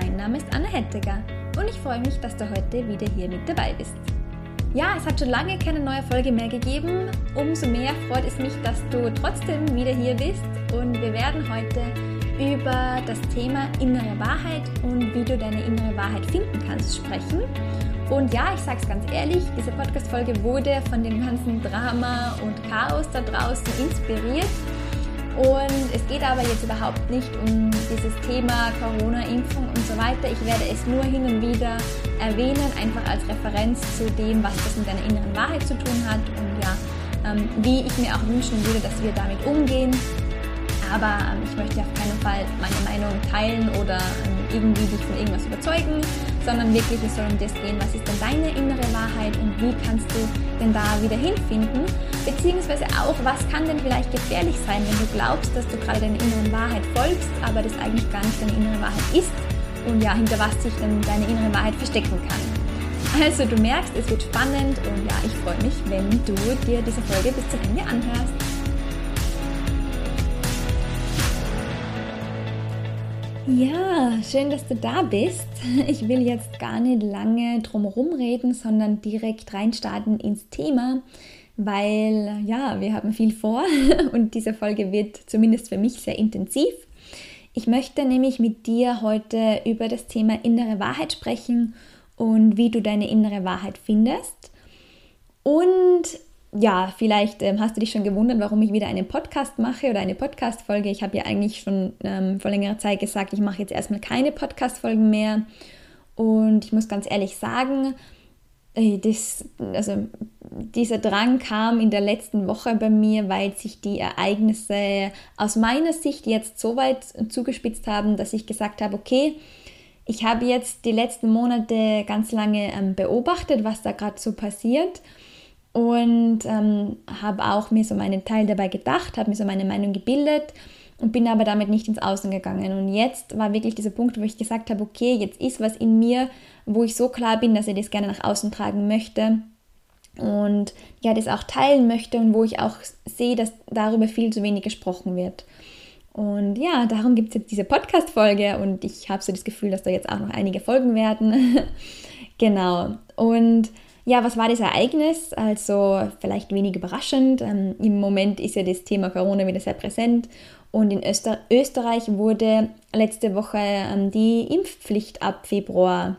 mein Name ist Anna Hetteger und ich freue mich, dass du heute wieder hier mit dabei bist. Ja, es hat schon lange keine neue Folge mehr gegeben. Umso mehr freut es mich, dass du trotzdem wieder hier bist und wir werden heute über das Thema innere Wahrheit und wie du deine innere Wahrheit finden kannst sprechen. Und ja, ich sage es ganz ehrlich, diese Podcast-Folge wurde von dem ganzen Drama und Chaos da draußen inspiriert und es geht aber jetzt überhaupt nicht um dieses Thema Corona-Impfung und so weiter. Ich werde es nur hin und wieder erwähnen, einfach als Referenz zu dem, was das mit deiner inneren Wahrheit zu tun hat und ja, ähm, wie ich mir auch wünschen würde, dass wir damit umgehen. Aber ähm, ich möchte auf keinen Fall meine Meinung teilen oder ähm, irgendwie dich von irgendwas überzeugen, sondern wirklich es soll um das gehen, was ist denn deine innere Wahrheit und wie kannst du denn da wieder hinfinden? Beziehungsweise auch, was kann denn vielleicht gefährlich sein, wenn du glaubst, dass du gerade deiner inneren Wahrheit folgst, aber das eigentlich gar nicht deine innere Wahrheit ist und ja, hinter was sich dann deine innere Wahrheit verstecken kann. Also du merkst, es wird spannend und ja, ich freue mich, wenn du dir diese Folge bis zum Ende anhörst. Ja, schön, dass du da bist. Ich will jetzt gar nicht lange drumherum reden, sondern direkt reinstarten ins Thema, weil ja, wir haben viel vor und diese Folge wird zumindest für mich sehr intensiv. Ich möchte nämlich mit dir heute über das Thema innere Wahrheit sprechen und wie du deine innere Wahrheit findest. Und ja, vielleicht ähm, hast du dich schon gewundert, warum ich wieder einen Podcast mache oder eine Podcast-Folge. Ich habe ja eigentlich schon ähm, vor längerer Zeit gesagt, ich mache jetzt erstmal keine Podcast-Folgen mehr. Und ich muss ganz ehrlich sagen, äh, das, also dieser Drang kam in der letzten Woche bei mir, weil sich die Ereignisse aus meiner Sicht jetzt so weit zugespitzt haben, dass ich gesagt habe, okay, ich habe jetzt die letzten Monate ganz lange ähm, beobachtet, was da gerade so passiert und ähm, habe auch mir so meinen Teil dabei gedacht, habe mir so meine Meinung gebildet und bin aber damit nicht ins Außen gegangen. Und jetzt war wirklich dieser Punkt, wo ich gesagt habe, okay, jetzt ist was in mir, wo ich so klar bin, dass ich das gerne nach außen tragen möchte und ja, das auch teilen möchte und wo ich auch sehe, dass darüber viel zu wenig gesprochen wird. Und ja, darum gibt es jetzt diese Podcast-Folge und ich habe so das Gefühl, dass da jetzt auch noch einige Folgen werden. genau. Und ja, was war das Ereignis? Also vielleicht wenig überraschend. Ähm, Im Moment ist ja das Thema Corona wieder sehr präsent und in Öster Österreich wurde letzte Woche ähm, die Impfpflicht ab Februar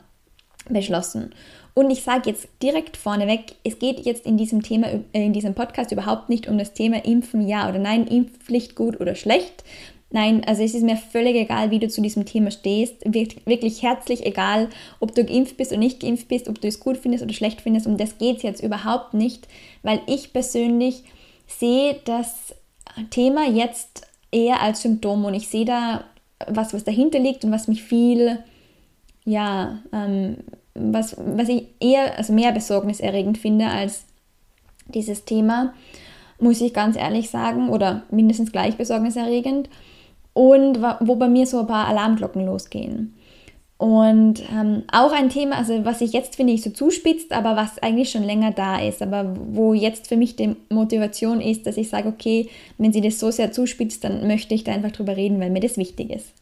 beschlossen. Und ich sage jetzt direkt vorneweg, es geht jetzt in diesem Thema, äh, in diesem Podcast überhaupt nicht um das Thema Impfen, ja oder nein, Impfpflicht gut oder schlecht, Nein, also es ist mir völlig egal, wie du zu diesem Thema stehst. Wirklich herzlich egal, ob du geimpft bist oder nicht geimpft bist, ob du es gut findest oder schlecht findest. Um das geht es jetzt überhaupt nicht, weil ich persönlich sehe das Thema jetzt eher als Symptom und ich sehe da was, was dahinter liegt und was mich viel, ja, ähm, was, was ich eher, also mehr besorgniserregend finde als dieses Thema, muss ich ganz ehrlich sagen, oder mindestens gleich besorgniserregend und wo bei mir so ein paar Alarmglocken losgehen. Und ähm, auch ein Thema, also was sich jetzt finde ich so zuspitzt, aber was eigentlich schon länger da ist, aber wo jetzt für mich die Motivation ist, dass ich sage, okay, wenn sie das so sehr zuspitzt, dann möchte ich da einfach drüber reden, weil mir das wichtig ist.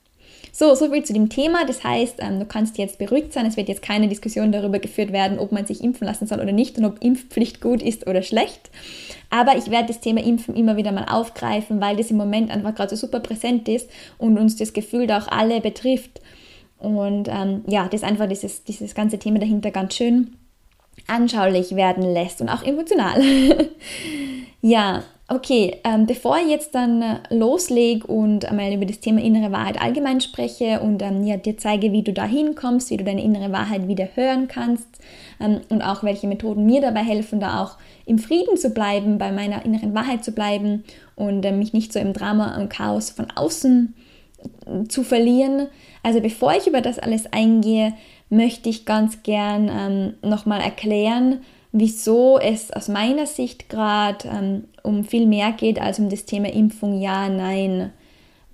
So, so viel zu dem Thema. Das heißt, ähm, du kannst jetzt beruhigt sein. Es wird jetzt keine Diskussion darüber geführt werden, ob man sich impfen lassen soll oder nicht und ob Impfpflicht gut ist oder schlecht. Aber ich werde das Thema Impfen immer wieder mal aufgreifen, weil das im Moment einfach gerade so super präsent ist und uns das Gefühl da auch alle betrifft. Und ähm, ja, das einfach dieses, dieses ganze Thema dahinter ganz schön anschaulich werden lässt und auch emotional. ja, okay, ähm, bevor ich jetzt dann äh, loslege und einmal über das Thema innere Wahrheit allgemein spreche und ähm, ja, dir zeige, wie du da hinkommst, wie du deine innere Wahrheit wieder hören kannst ähm, und auch welche Methoden mir dabei helfen, da auch im Frieden zu bleiben, bei meiner inneren Wahrheit zu bleiben und äh, mich nicht so im Drama und Chaos von außen äh, zu verlieren. Also bevor ich über das alles eingehe, möchte ich ganz gern ähm, nochmal erklären, wieso es aus meiner Sicht gerade ähm, um viel mehr geht als um das Thema Impfung, ja, nein,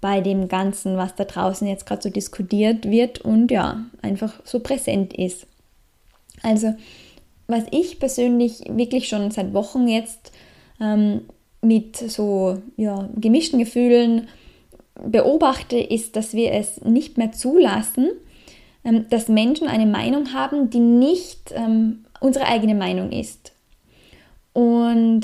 bei dem Ganzen, was da draußen jetzt gerade so diskutiert wird und ja, einfach so präsent ist. Also, was ich persönlich wirklich schon seit Wochen jetzt ähm, mit so ja, gemischten Gefühlen beobachte, ist, dass wir es nicht mehr zulassen, ähm, dass Menschen eine Meinung haben, die nicht ähm, unsere eigene Meinung ist. Und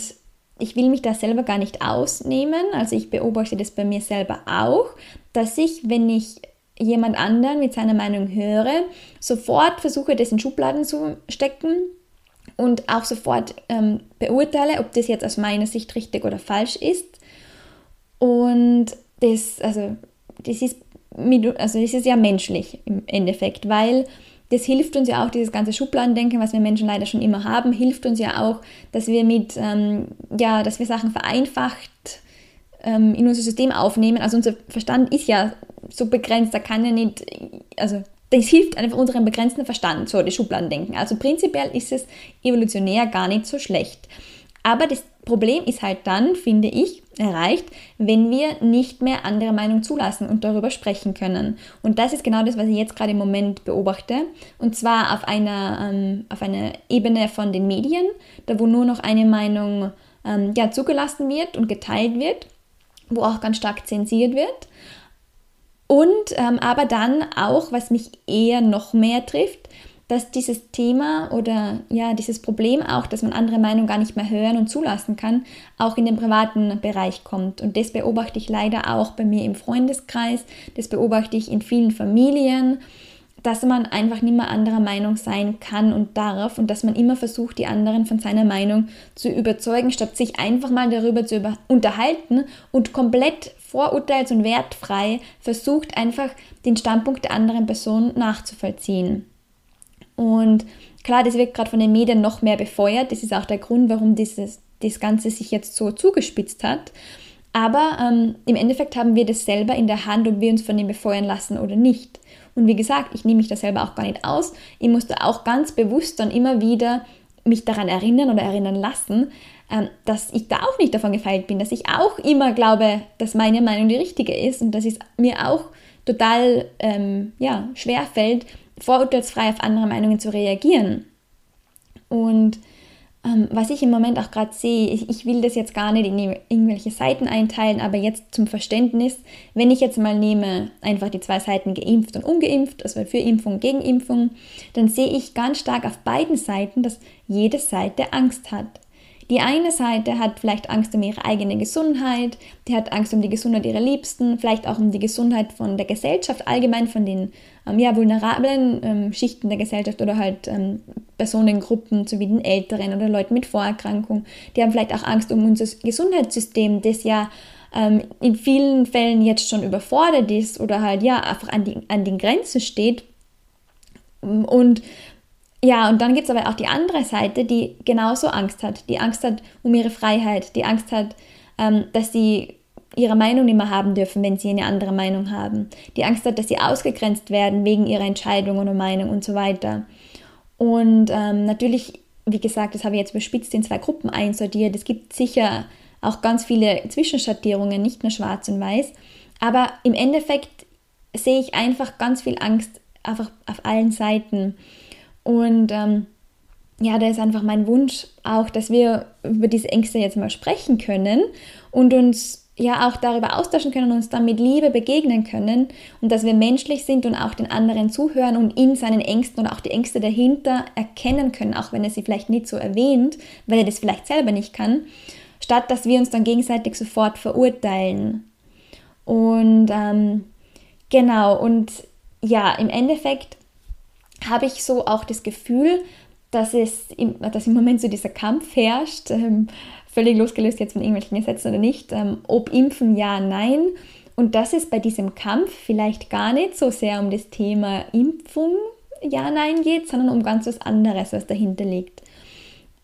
ich will mich da selber gar nicht ausnehmen. Also ich beobachte das bei mir selber auch, dass ich, wenn ich jemand anderen mit seiner Meinung höre, sofort versuche, das in Schubladen zu stecken und auch sofort ähm, beurteile, ob das jetzt aus meiner Sicht richtig oder falsch ist. Und das, also, das ist, also das ist ja menschlich im Endeffekt, weil das hilft uns ja auch, dieses ganze Schubladendenken, was wir Menschen leider schon immer haben, hilft uns ja auch, dass wir mit, ähm, ja, dass wir Sachen vereinfacht ähm, in unser System aufnehmen. Also unser Verstand ist ja so begrenzt, da kann ja nicht, also das hilft einfach unserem begrenzten Verstand, so das Schubladendenken. Also prinzipiell ist es evolutionär gar nicht so schlecht. Aber das Problem ist halt dann, finde ich, erreicht, wenn wir nicht mehr andere Meinung zulassen und darüber sprechen können. Und das ist genau das, was ich jetzt gerade im Moment beobachte. Und zwar auf einer, ähm, auf einer Ebene von den Medien, da wo nur noch eine Meinung ähm, ja, zugelassen wird und geteilt wird, wo auch ganz stark zensiert wird. Und ähm, aber dann auch, was mich eher noch mehr trifft, dass dieses Thema oder ja, dieses Problem auch, dass man andere Meinungen gar nicht mehr hören und zulassen kann, auch in den privaten Bereich kommt. Und das beobachte ich leider auch bei mir im Freundeskreis, das beobachte ich in vielen Familien, dass man einfach nicht mehr anderer Meinung sein kann und darf und dass man immer versucht, die anderen von seiner Meinung zu überzeugen, statt sich einfach mal darüber zu unterhalten und komplett vorurteils- und wertfrei versucht, einfach den Standpunkt der anderen Person nachzuvollziehen. Und klar, das wird gerade von den Medien noch mehr befeuert. Das ist auch der Grund, warum dieses, das Ganze sich jetzt so zugespitzt hat. Aber ähm, im Endeffekt haben wir das selber in der Hand, ob wir uns von dem befeuern lassen oder nicht. Und wie gesagt, ich nehme mich da selber auch gar nicht aus. Ich musste auch ganz bewusst dann immer wieder mich daran erinnern oder erinnern lassen, ähm, dass ich da auch nicht davon gefeilt bin, dass ich auch immer glaube, dass meine Meinung die richtige ist und dass es mir auch total ähm, ja, schwer fällt, vorurteilsfrei auf andere Meinungen zu reagieren. Und ähm, was ich im Moment auch gerade sehe, ich, ich, will das jetzt gar nicht in irgendwelche Seiten einteilen, aber jetzt zum Verständnis, wenn ich jetzt mal nehme, einfach die zwei Seiten geimpft und ungeimpft, also für Impfung, gegen Impfung, dann sehe ich ganz stark auf beiden Seiten, dass jede Seite Angst hat. Die eine Seite hat vielleicht Angst um ihre eigene Gesundheit, die hat Angst um die Gesundheit ihrer Liebsten, vielleicht auch um die Gesundheit von der Gesellschaft allgemein, von den ähm, ja, vulnerablen ähm, Schichten der Gesellschaft oder halt ähm, Personengruppen, so wie den Älteren oder Leuten mit Vorerkrankung. Die haben vielleicht auch Angst um unser Gesundheitssystem, das ja ähm, in vielen Fällen jetzt schon überfordert ist oder halt ja einfach an, die, an den Grenzen steht. Und ja, und dann gibt es aber auch die andere Seite, die genauso Angst hat, die Angst hat um ihre Freiheit, die Angst hat, ähm, dass sie ihre Meinung nicht mehr haben dürfen, wenn sie eine andere Meinung haben, die Angst hat, dass sie ausgegrenzt werden wegen ihrer Entscheidung oder Meinung und so weiter. Und ähm, natürlich, wie gesagt, das habe ich jetzt bespitzt in zwei Gruppen einsortiert. Es gibt sicher auch ganz viele Zwischenschattierungen, nicht nur schwarz und weiß. Aber im Endeffekt sehe ich einfach ganz viel Angst einfach auf allen Seiten. Und ähm, ja, da ist einfach mein Wunsch auch, dass wir über diese Ängste jetzt mal sprechen können und uns ja auch darüber austauschen können und uns dann mit Liebe begegnen können und dass wir menschlich sind und auch den anderen zuhören und in seinen Ängsten und auch die Ängste dahinter erkennen können, auch wenn er sie vielleicht nicht so erwähnt, weil er das vielleicht selber nicht kann, statt dass wir uns dann gegenseitig sofort verurteilen. Und ähm, genau, und ja, im Endeffekt habe ich so auch das Gefühl, dass, es im, dass im Moment so dieser Kampf herrscht, ähm, völlig losgelöst jetzt von irgendwelchen Gesetzen oder nicht, ähm, ob impfen ja, nein. Und dass es bei diesem Kampf vielleicht gar nicht so sehr um das Thema Impfung ja, nein geht, sondern um ganz was anderes, was dahinter liegt.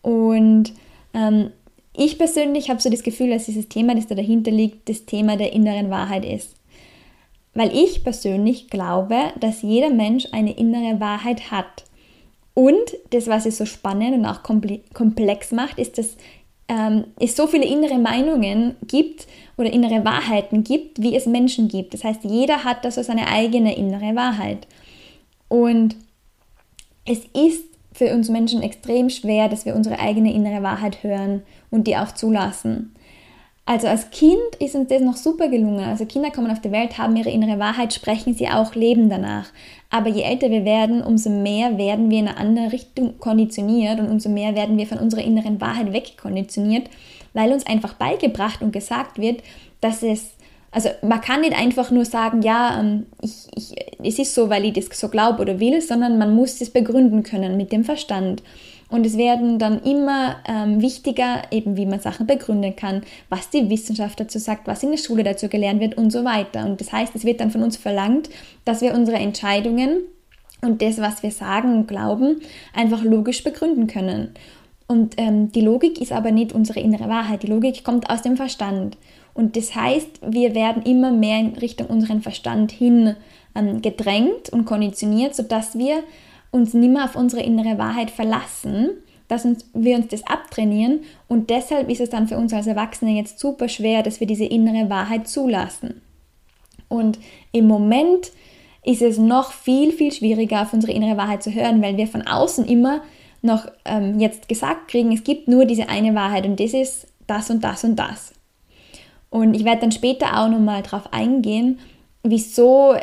Und ähm, ich persönlich habe so das Gefühl, dass dieses Thema, das da dahinter liegt, das Thema der inneren Wahrheit ist. Weil ich persönlich glaube, dass jeder Mensch eine innere Wahrheit hat. Und das, was es so spannend und auch komplex macht, ist, dass ähm, es so viele innere Meinungen gibt oder innere Wahrheiten gibt, wie es Menschen gibt. Das heißt, jeder hat da so seine eigene innere Wahrheit. Und es ist für uns Menschen extrem schwer, dass wir unsere eigene innere Wahrheit hören und die auch zulassen. Also als Kind ist uns das noch super gelungen. Also Kinder kommen auf die Welt, haben ihre innere Wahrheit, sprechen sie auch, leben danach. Aber je älter wir werden, umso mehr werden wir in eine andere Richtung konditioniert und umso mehr werden wir von unserer inneren Wahrheit wegkonditioniert, weil uns einfach beigebracht und gesagt wird, dass es, also man kann nicht einfach nur sagen, ja, ähm, ich, ich, es ist so, weil ich das so glaube oder will, sondern man muss es begründen können mit dem Verstand. Und es werden dann immer ähm, wichtiger, eben wie man Sachen begründen kann, was die Wissenschaft dazu sagt, was in der Schule dazu gelernt wird und so weiter. Und das heißt, es wird dann von uns verlangt, dass wir unsere Entscheidungen und das, was wir sagen und glauben, einfach logisch begründen können. Und ähm, die Logik ist aber nicht unsere innere Wahrheit. Die Logik kommt aus dem Verstand. Und das heißt, wir werden immer mehr in Richtung unseren Verstand hin ähm, gedrängt und konditioniert, sodass wir uns nicht mehr auf unsere innere Wahrheit verlassen, dass uns, wir uns das abtrainieren und deshalb ist es dann für uns als Erwachsene jetzt super schwer, dass wir diese innere Wahrheit zulassen. Und im Moment ist es noch viel, viel schwieriger, auf unsere innere Wahrheit zu hören, weil wir von außen immer noch ähm, jetzt gesagt kriegen, es gibt nur diese eine Wahrheit und das ist das und das und das. Und ich werde dann später auch nochmal darauf eingehen, wieso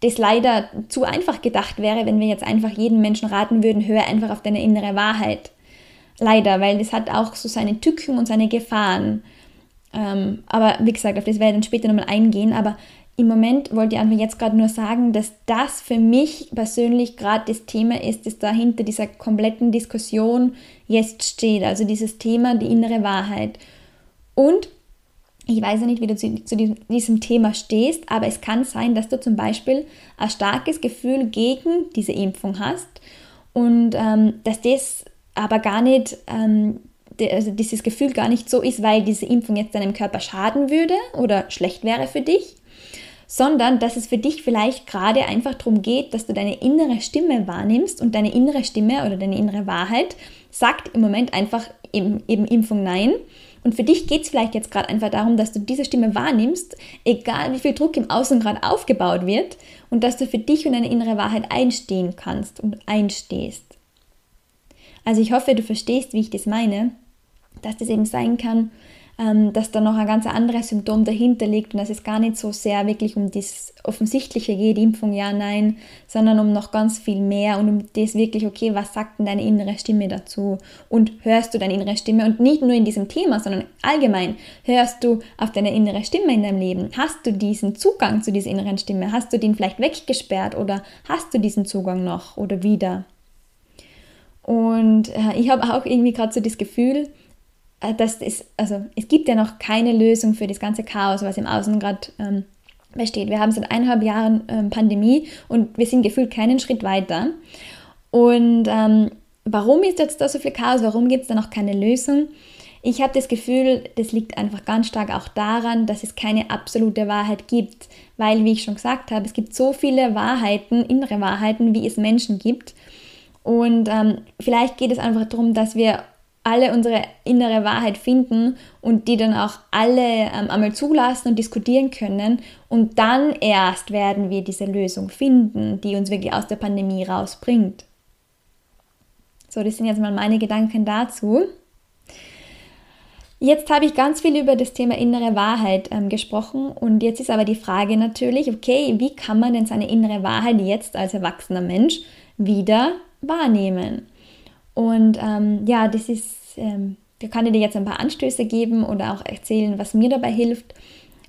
das leider zu einfach gedacht wäre, wenn wir jetzt einfach jedem Menschen raten würden, hör einfach auf deine innere Wahrheit. Leider, weil das hat auch so seine Tücken und seine Gefahren. Ähm, aber wie gesagt, auf das werde ich dann später nochmal eingehen. Aber im Moment wollte ich einfach jetzt gerade nur sagen, dass das für mich persönlich gerade das Thema ist, das dahinter dieser kompletten Diskussion jetzt steht. Also dieses Thema, die innere Wahrheit. Und ich weiß ja nicht, wie du zu, zu, diesem Thema stehst, aber es kann sein, dass du zum Beispiel ein starkes Gefühl gegen diese Impfung hast und ähm, dass das aber gar nicht, ähm, de, also dieses Gefühl gar nicht so ist, weil diese Impfung jetzt deinem Körper schaden würde oder schlecht wäre für dich, sondern dass es für dich vielleicht gerade einfach darum geht, dass du deine innere Stimme wahrnimmst und deine innere Stimme oder deine innere Wahrheit sagt im Moment einfach eben, eben Impfung nein und für dich geht es vielleicht jetzt gerade einfach darum, dass du diese Stimme wahrnimmst, egal wie viel Druck im Außen gerade aufgebaut wird, und dass du für dich und deine innere Wahrheit einstehen kannst und einstehst. Also ich hoffe, du verstehst, wie ich das meine, dass das eben sein kann, dass da noch ein ganz anderes Symptom dahinter liegt und dass es gar nicht so sehr wirklich um das Offensichtliche geht, Impfung ja, nein, sondern um noch ganz viel mehr und um das wirklich, okay, was sagt denn deine innere Stimme dazu? Und hörst du deine innere Stimme und nicht nur in diesem Thema, sondern allgemein, hörst du auf deine innere Stimme in deinem Leben? Hast du diesen Zugang zu dieser inneren Stimme? Hast du den vielleicht weggesperrt oder hast du diesen Zugang noch oder wieder? Und äh, ich habe auch irgendwie gerade so das Gefühl, dass es, also es gibt ja noch keine Lösung für das ganze Chaos, was im Außen gerade ähm, besteht. Wir haben seit eineinhalb Jahren ähm, Pandemie und wir sind gefühlt keinen Schritt weiter. Und ähm, warum ist jetzt da so viel Chaos? Warum gibt es da noch keine Lösung? Ich habe das Gefühl, das liegt einfach ganz stark auch daran, dass es keine absolute Wahrheit gibt, weil, wie ich schon gesagt habe, es gibt so viele Wahrheiten, innere Wahrheiten, wie es Menschen gibt. Und ähm, vielleicht geht es einfach darum, dass wir alle unsere innere Wahrheit finden und die dann auch alle ähm, einmal zulassen und diskutieren können. Und dann erst werden wir diese Lösung finden, die uns wirklich aus der Pandemie rausbringt. So, das sind jetzt mal meine Gedanken dazu. Jetzt habe ich ganz viel über das Thema innere Wahrheit ähm, gesprochen und jetzt ist aber die Frage natürlich, okay, wie kann man denn seine innere Wahrheit jetzt als erwachsener Mensch wieder wahrnehmen? Und ähm, ja, das ist, ähm, da kann ich dir jetzt ein paar Anstöße geben oder auch erzählen, was mir dabei hilft.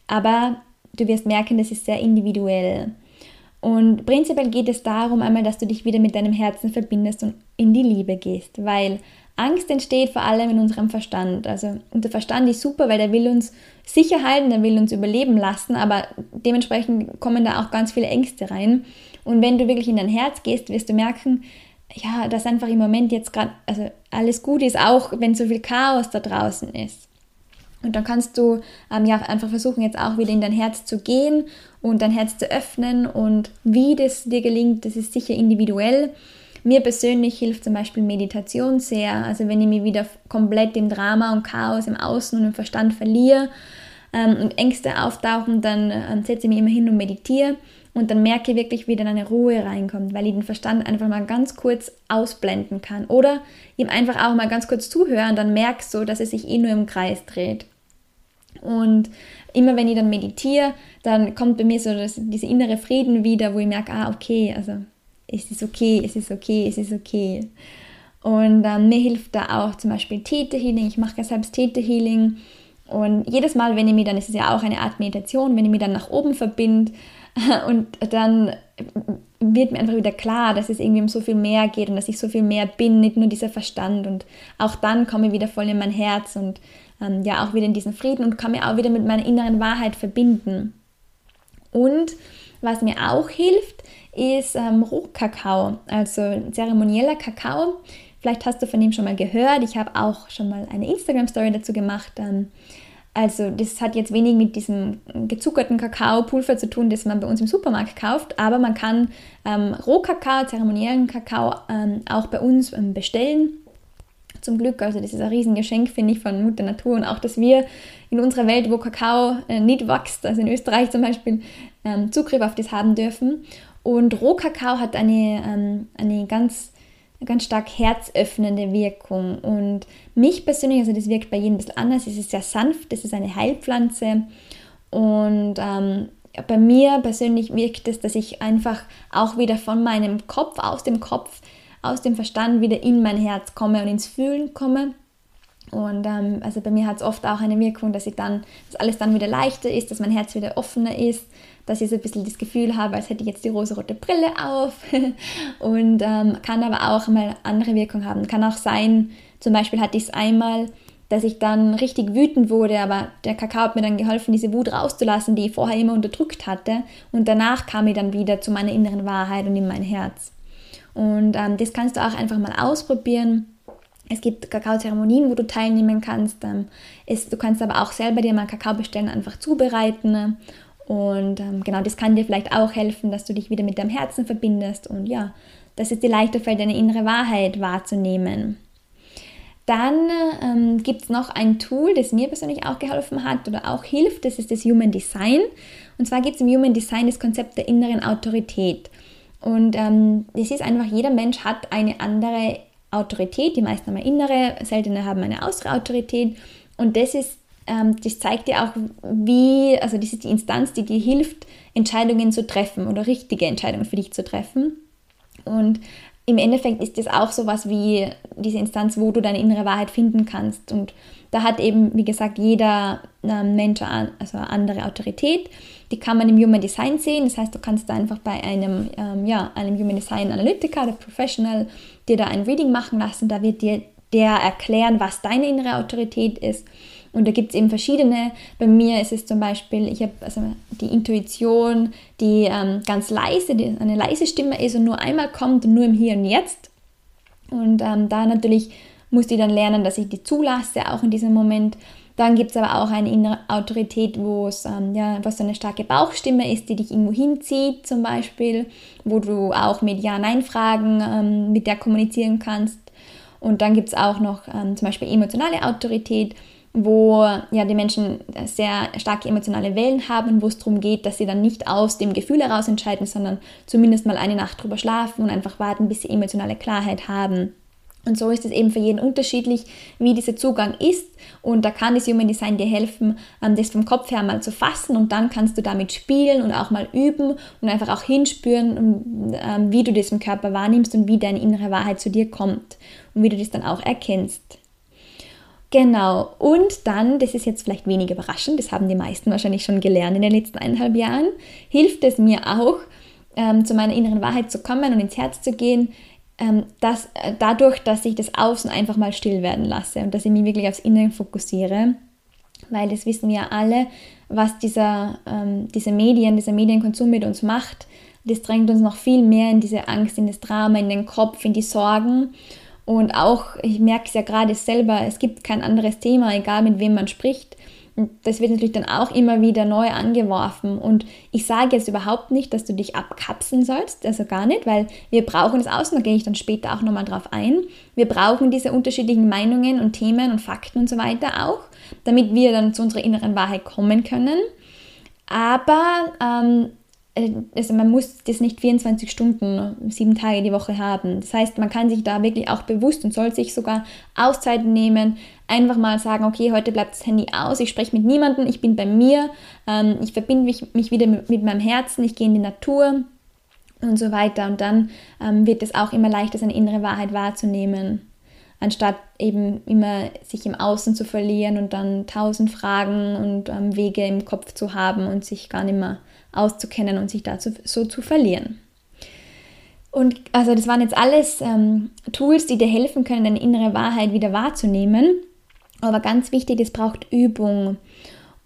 Aber du wirst merken, das ist sehr individuell. Und prinzipiell geht es darum einmal, dass du dich wieder mit deinem Herzen verbindest und in die Liebe gehst, weil Angst entsteht vor allem in unserem Verstand. Also unser Verstand ist super, weil der will uns sicher halten, der will uns überleben lassen, aber dementsprechend kommen da auch ganz viele Ängste rein. Und wenn du wirklich in dein Herz gehst, wirst du merken, ja, dass einfach im Moment jetzt gerade, also alles gut ist, auch wenn so viel Chaos da draußen ist. Und dann kannst du ähm, ja einfach versuchen, jetzt auch wieder in dein Herz zu gehen und dein Herz zu öffnen. Und wie das dir gelingt, das ist sicher individuell. Mir persönlich hilft zum Beispiel Meditation sehr. Also wenn ich mich wieder komplett im Drama und Chaos im Außen und im Verstand verliere ähm, und Ängste auftauchen, dann äh, setze ich mich immer hin und meditiere und dann merke ich wirklich, wie dann eine Ruhe reinkommt, weil ich den Verstand einfach mal ganz kurz ausblenden kann. Oder ihm einfach auch mal ganz kurz zuhören, dann merkst du, dass es sich eh nur im Kreis dreht. Und immer wenn ich dann meditiere, dann kommt bei mir so dieser innere Frieden wieder, wo ich merke, ah, okay, also es ist okay, es ist okay, es ist okay. Und ähm, mir hilft da auch zum Beispiel Theta-Healing. Ich mache ja selbst Theta-Healing. Und jedes Mal, wenn ich mich dann, es ist ja auch eine Art Meditation, wenn ich mich dann nach oben verbinde und dann wird mir einfach wieder klar, dass es irgendwie um so viel mehr geht und dass ich so viel mehr bin, nicht nur dieser Verstand. Und auch dann komme ich wieder voll in mein Herz und ähm, ja auch wieder in diesen Frieden und kann mich auch wieder mit meiner inneren Wahrheit verbinden. Und was mir auch hilft, ist ähm, Rohkakao, also zeremonieller Kakao. Vielleicht hast du von ihm schon mal gehört. Ich habe auch schon mal eine Instagram-Story dazu gemacht. Ähm, also das hat jetzt wenig mit diesem gezuckerten Kakaopulver zu tun, das man bei uns im Supermarkt kauft, aber man kann ähm, Rohkakao, zeremoniellen Kakao ähm, auch bei uns ähm, bestellen. Zum Glück, also das ist ein Riesengeschenk, finde ich, von Mutter Natur und auch, dass wir in unserer Welt, wo Kakao äh, nicht wächst, also in Österreich zum Beispiel, ähm, Zugriff auf das haben dürfen. Und Rohkakao hat eine, ähm, eine ganz ganz stark herzöffnende Wirkung. Und mich persönlich, also das wirkt bei jedem ein bisschen anders, es ist sehr sanft, es ist eine Heilpflanze. Und ähm, bei mir persönlich wirkt es, dass ich einfach auch wieder von meinem Kopf, aus dem Kopf, aus dem Verstand wieder in mein Herz komme und ins Fühlen komme. Und ähm, also bei mir hat es oft auch eine Wirkung, dass ich dann, dass alles dann wieder leichter ist, dass mein Herz wieder offener ist, dass ich so ein bisschen das Gefühl habe, als hätte ich jetzt die rosa-rote Brille auf. und ähm, kann aber auch mal andere Wirkung haben. Kann auch sein, zum Beispiel hatte ich es einmal, dass ich dann richtig wütend wurde, aber der Kakao hat mir dann geholfen, diese Wut rauszulassen, die ich vorher immer unterdrückt hatte. Und danach kam ich dann wieder zu meiner inneren Wahrheit und in mein Herz. Und ähm, das kannst du auch einfach mal ausprobieren es gibt Kakaozeremonien, wo du teilnehmen kannst. Ähm, es, du kannst aber auch selber dir mal Kakao bestellen, einfach zubereiten. Und ähm, genau, das kann dir vielleicht auch helfen, dass du dich wieder mit deinem Herzen verbindest und ja, dass es dir leichter fällt, deine innere Wahrheit wahrzunehmen. Dann ähm, gibt es noch ein Tool, das mir persönlich auch geholfen hat oder auch hilft, das ist das Human Design. Und zwar gibt es im Human Design das Konzept der inneren Autorität. Und ähm, das ist einfach, jeder Mensch hat eine andere Autorität, die meisten haben eine innere, seltene haben eine äußere Autorität und das ist, ähm, das zeigt dir auch, wie, also das ist die Instanz, die dir hilft, Entscheidungen zu treffen oder richtige Entscheidungen für dich zu treffen. Und im Endeffekt ist das auch so was wie diese Instanz, wo du deine innere Wahrheit finden kannst. Und da hat eben, wie gesagt, jeder ähm, Mensch also eine andere Autorität. Die kann man im Human Design sehen. Das heißt, du kannst da einfach bei einem, ähm, ja, einem Human Design Analytiker oder Professional dir da ein Reading machen lassen. Da wird dir der erklären, was deine innere Autorität ist. Und da gibt es eben verschiedene. Bei mir ist es zum Beispiel, ich habe also die Intuition, die ähm, ganz leise, die eine leise Stimme ist und nur einmal kommt und nur im Hier und Jetzt. Und ähm, da natürlich musste ich dann lernen, dass ich die zulasse, auch in diesem Moment. Dann gibt es aber auch eine innere Autorität, wo es ähm, ja, was so eine starke Bauchstimme ist, die dich irgendwo hinzieht, zum Beispiel, wo du auch mit Ja-Nein-Fragen ähm, mit der kommunizieren kannst. Und dann gibt es auch noch ähm, zum Beispiel emotionale Autorität, wo ja die Menschen sehr starke emotionale Wellen haben, wo es darum geht, dass sie dann nicht aus dem Gefühl heraus entscheiden, sondern zumindest mal eine Nacht drüber schlafen und einfach warten, bis sie emotionale Klarheit haben. Und so ist es eben für jeden unterschiedlich, wie dieser Zugang ist. Und da kann das Human Design dir helfen, ähm, das vom Kopf her mal zu fassen und dann kannst du damit spielen und auch mal üben und einfach auch hinspüren, ähm, wie du das im Körper wahrnimmst und wie deine innere Wahrheit zu dir kommt und wie du das dann auch erkennst. Genau, und dann, das ist jetzt vielleicht wenig überraschend, das haben die meisten wahrscheinlich schon gelernt in den letzten eineinhalb Jahren, hilft es mir auch, ähm, zu meiner inneren Wahrheit zu kommen und ins Herz zu gehen, ähm, dass, äh, dadurch, dass ich das Außen einfach mal still werden lasse und dass ich mich wirklich aufs Innere fokussiere. Weil das wissen wir alle, was dieser, ähm, diese Medien, dieser Medienkonsum mit uns macht. Das drängt uns noch viel mehr in diese Angst, in das Drama, in den Kopf, in die Sorgen. Und auch, ich merke es ja gerade selber, es gibt kein anderes Thema, egal mit wem man spricht, das wird natürlich dann auch immer wieder neu angeworfen. Und ich sage jetzt überhaupt nicht, dass du dich abkapseln sollst, also gar nicht, weil wir brauchen das Außen, da gehe ich dann später auch nochmal drauf ein. Wir brauchen diese unterschiedlichen Meinungen und Themen und Fakten und so weiter auch, damit wir dann zu unserer inneren Wahrheit kommen können. Aber ähm, äh, also man muss das nicht 24 Stunden, sieben Tage die Woche haben. Das heißt, man kann sich da wirklich auch bewusst und soll sich sogar Auszeiten nehmen, einfach mal sagen, okay, heute bleibt das Handy aus, ich spreche mit niemandem, ich bin bei mir, ähm, ich verbinde mich, mich wieder mit, mit, meinem Herzen, ich gehe in die Natur und so weiter. Und dann ähm, wird es auch immer leichter, seine innere Wahrheit wahrzunehmen anstatt eben immer sich im Außen zu verlieren und dann tausend Fragen und ähm, Wege im Kopf zu haben und sich gar nicht mehr auszukennen und sich dazu so zu verlieren. Und also das waren jetzt alles ähm, Tools, die dir helfen können, deine innere Wahrheit wieder wahrzunehmen. Aber ganz wichtig, es braucht Übung.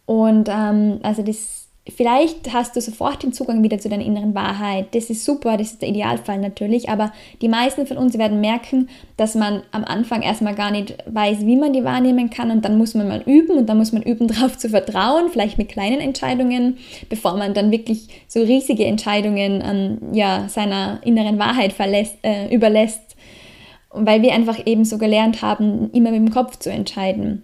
Und ähm, also das Vielleicht hast du sofort den Zugang wieder zu deiner inneren Wahrheit. Das ist super, das ist der Idealfall natürlich, aber die meisten von uns werden merken, dass man am Anfang erstmal gar nicht weiß, wie man die wahrnehmen kann und dann muss man mal üben und dann muss man üben, darauf zu vertrauen, vielleicht mit kleinen Entscheidungen, bevor man dann wirklich so riesige Entscheidungen ähm, ja, seiner inneren Wahrheit verlässt, äh, überlässt, weil wir einfach eben so gelernt haben, immer mit dem Kopf zu entscheiden.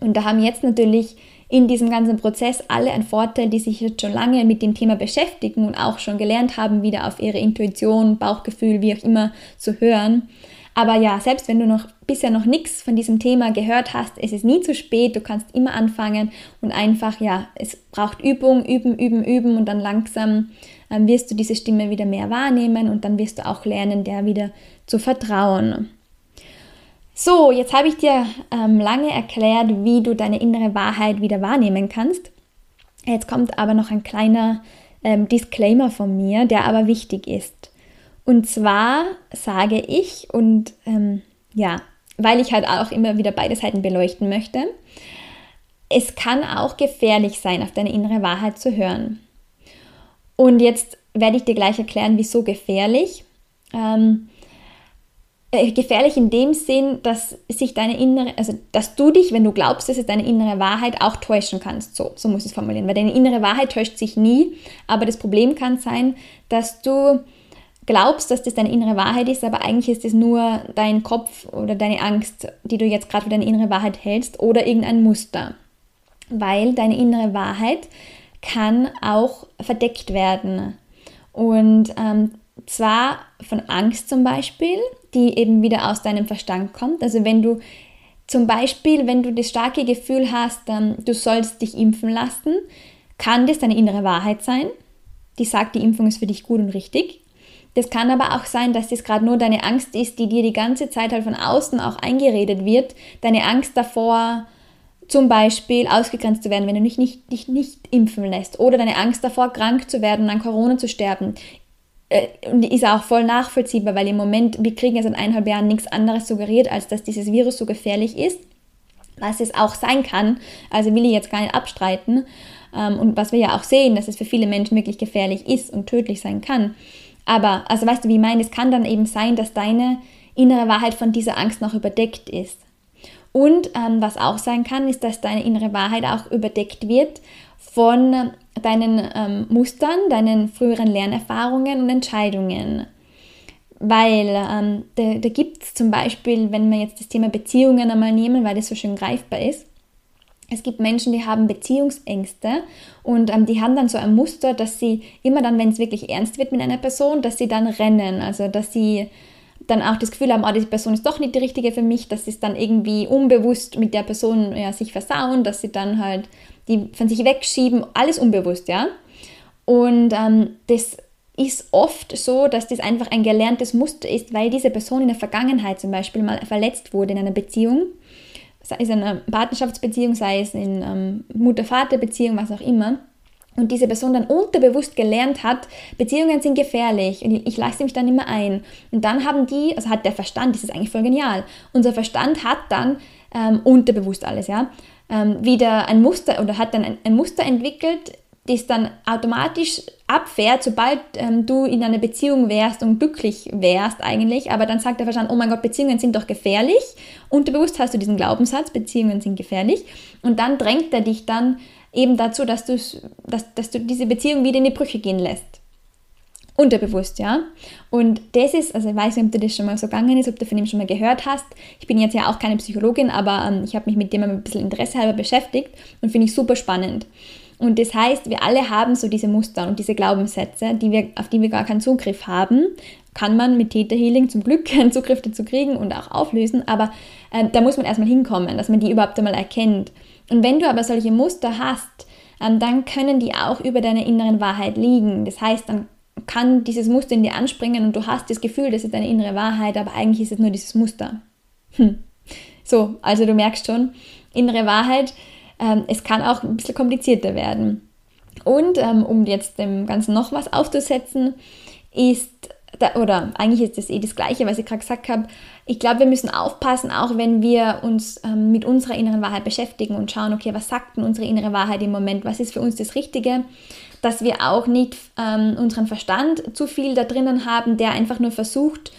Und da haben jetzt natürlich in diesem ganzen Prozess alle einen Vorteil, die sich jetzt schon lange mit dem Thema beschäftigen und auch schon gelernt haben, wieder auf ihre Intuition, Bauchgefühl, wie auch immer zu hören. Aber ja, selbst wenn du noch bisher noch nichts von diesem Thema gehört hast, es ist nie zu spät, du kannst immer anfangen und einfach, ja, es braucht Übung, üben, üben, üben und dann langsam ähm, wirst du diese Stimme wieder mehr wahrnehmen und dann wirst du auch lernen, der wieder zu vertrauen. So, jetzt habe ich dir ähm, lange erklärt, wie du deine innere Wahrheit wieder wahrnehmen kannst. Jetzt kommt aber noch ein kleiner ähm, Disclaimer von mir, der aber wichtig ist. Und zwar sage ich, und ähm, ja, weil ich halt auch immer wieder beide Seiten beleuchten möchte, es kann auch gefährlich sein, auf deine innere Wahrheit zu hören. Und jetzt werde ich dir gleich erklären, wieso gefährlich. Ähm, äh, gefährlich in dem Sinn, dass sich deine innere, also dass du dich, wenn du glaubst, dass es deine innere Wahrheit auch täuschen kannst. So, so muss ich es formulieren. Weil deine innere Wahrheit täuscht sich nie, aber das Problem kann sein, dass du glaubst, dass das deine innere Wahrheit ist, aber eigentlich ist es nur dein Kopf oder deine Angst, die du jetzt gerade für deine innere Wahrheit hältst oder irgendein Muster. Weil deine innere Wahrheit kann auch verdeckt werden. Und ähm, zwar von Angst zum Beispiel, die eben wieder aus deinem Verstand kommt. Also wenn du zum Beispiel, wenn du das starke Gefühl hast, ähm, du sollst dich impfen lassen, kann das deine innere Wahrheit sein, die sagt, die Impfung ist für dich gut und richtig. Das kann aber auch sein, dass das gerade nur deine Angst ist, die dir die ganze Zeit halt von außen auch eingeredet wird. Deine Angst davor, zum Beispiel ausgegrenzt zu werden, wenn du dich nicht, dich nicht impfen lässt. Oder deine Angst davor, krank zu werden an Corona zu sterben äh, und ist auch voll nachvollziehbar, weil im Moment, wir kriegen ja seit eineinhalb Jahren nichts anderes suggeriert, als dass dieses Virus so gefährlich ist, was es auch sein kann. Also will ich jetzt gar nicht abstreiten. Ähm, und was wir ja auch sehen, dass es für viele Menschen wirklich gefährlich ist und tödlich sein kann. Aber, also weißt du, wie ich meine, es kann dann eben sein, dass deine innere Wahrheit von dieser Angst noch überdeckt ist. Und ähm, was auch sein kann, ist, dass deine innere Wahrheit auch überdeckt wird von deinen ähm, Mustern, deinen früheren Lernerfahrungen und Entscheidungen. Weil ähm, da, da gibt es zum Beispiel, wenn wir jetzt das Thema Beziehungen einmal nehmen, weil das so schön greifbar ist, es gibt Menschen, die haben Beziehungsängste und ähm, die haben dann so ein Muster, dass sie immer dann, wenn es wirklich ernst wird mit einer Person, dass sie dann rennen, also dass sie dann auch das Gefühl haben, oh, diese Person ist doch nicht die richtige für mich, dass sie es dann irgendwie unbewusst mit der Person ja, sich versauen, dass sie dann halt die von sich wegschieben, alles unbewusst, ja. Und ähm, das ist oft so, dass das einfach ein gelerntes Muster ist, weil diese Person in der Vergangenheit zum Beispiel mal verletzt wurde in einer Beziehung, sei es in einer Partnerschaftsbeziehung, sei es in ähm, Mutter-Vater-Beziehung, was auch immer. Und diese Person dann unterbewusst gelernt hat, Beziehungen sind gefährlich und ich, lasse mich dann immer ein. Und dann haben die, also hat der Verstand, das ist eigentlich voll genial, unser Verstand hat dann ähm, unterbewusst alles, ja, ähm, wieder ein Muster oder hat dann ein, ein Muster entwickelt, das dann automatisch abfährt, sobald ähm, du in einer Beziehung wärst und glücklich wärst eigentlich, aber dann sagt der Verstand, oh mein Gott, Beziehungen sind doch gefährlich. Unterbewusst hast du diesen Glaubenssatz, Beziehungen sind gefährlich. Und dann drängt er dich dann eben dazu, dass, dass, dass du diese Beziehung wieder in die Brüche gehen lässt. Unterbewusst, ja. Und das ist, also ich weiß nicht, ob dir das schon mal so gegangen ist, ob du von dem schon mal gehört hast. Ich bin jetzt ja auch keine Psychologin, aber ähm, ich habe mich mit dem ein bisschen Interesse halber beschäftigt und finde ich super spannend. Und das heißt, wir alle haben so diese Muster und diese Glaubenssätze, die wir, auf die wir gar keinen Zugriff haben. Kann man mit Theta Healing zum Glück einen Zugriff dazu kriegen und auch auflösen, aber äh, da muss man erstmal hinkommen, dass man die überhaupt einmal erkennt. Und wenn du aber solche Muster hast, ähm, dann können die auch über deiner inneren Wahrheit liegen. Das heißt, dann kann dieses Muster in dir anspringen und du hast das Gefühl, das ist deine innere Wahrheit, aber eigentlich ist es nur dieses Muster. Hm. So, also du merkst schon, innere Wahrheit, ähm, es kann auch ein bisschen komplizierter werden. Und ähm, um jetzt dem Ganzen noch was aufzusetzen, ist, da, oder eigentlich ist das eh das Gleiche, was ich gerade gesagt habe, ich glaube, wir müssen aufpassen, auch wenn wir uns ähm, mit unserer inneren Wahrheit beschäftigen und schauen, okay, was sagt denn unsere innere Wahrheit im Moment, was ist für uns das Richtige, dass wir auch nicht ähm, unseren Verstand zu viel da drinnen haben, der einfach nur versucht,